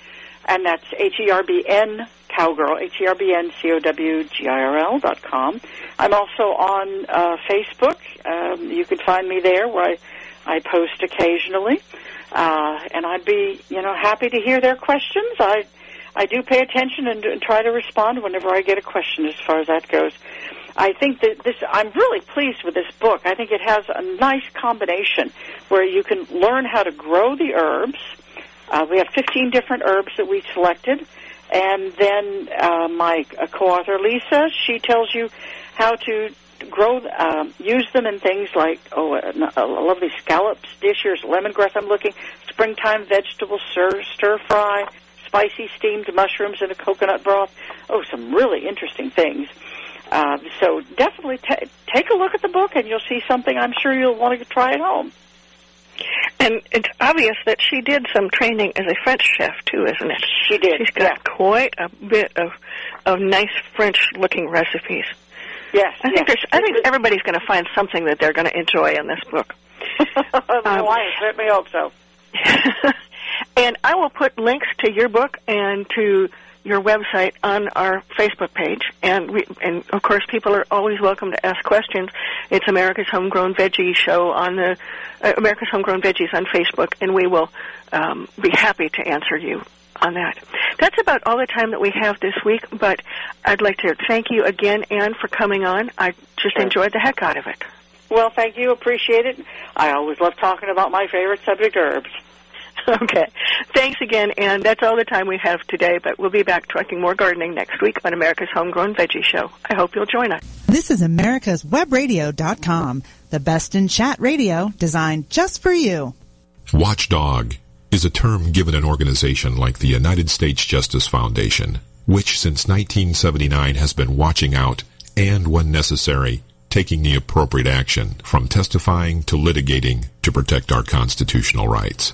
and that's H-E-R-B-N cowgirl, H-E-R-B-N-C-O-W-G-I-R-L dot com. I'm also on uh, Facebook. Um, you can find me there where I, I post occasionally. Uh, and I'd be, you know, happy to hear their questions. I, I do pay attention and, and try to respond whenever I get a question as far as that goes. I think that this, I'm really pleased with this book. I think it has a nice combination where you can learn how to grow the herbs. Uh, we have 15 different herbs that we selected. And then uh, my uh, co-author Lisa, she tells you how to grow, um, use them in things like oh, a, a lovely scallops dish. Here's lemongrass. I'm looking springtime vegetable stir stir fry, spicy steamed mushrooms in a coconut broth. Oh, some really interesting things. Uh, so definitely ta take a look at the book, and you'll see something. I'm sure you'll want to try at home. And it's obvious that she did some training as a French chef too, isn't it? She did. She's got quite a bit of of nice French looking recipes. Yes. I think there's I think everybody's going to find something that they're going to enjoy in this book. well, I certainly hope so. and I will put links to your book and to your website on our Facebook page, and we, and of course, people are always welcome to ask questions. It's America's Homegrown Veggie Show on the uh, America's Homegrown Veggies on Facebook, and we will um, be happy to answer you on that. That's about all the time that we have this week, but I'd like to thank you again, Ann, for coming on. I just enjoyed the heck out of it. Well, thank you. Appreciate it. I always love talking about my favorite subject, herbs. Okay. Thanks again, and that's all the time we have today, but we'll be back talking more gardening next week on America's Homegrown Veggie Show. I hope you'll join us. This is America's Webradio.com, the best in chat radio designed just for you. Watchdog is a term given an organization like the United States Justice Foundation, which since 1979 has been watching out and, when necessary, taking the appropriate action from testifying to litigating to protect our constitutional rights.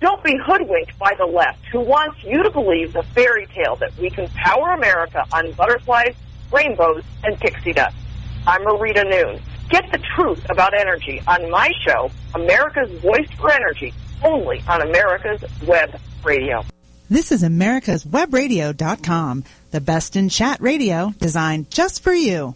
Don't be hoodwinked by the left who wants you to believe the fairy tale that we can power America on butterflies, rainbows, and pixie dust. I'm Marita Noon. Get the truth about energy on my show, America's Voice for Energy, only on America's Web Radio. This is America's Webradio.com, the best in chat radio designed just for you.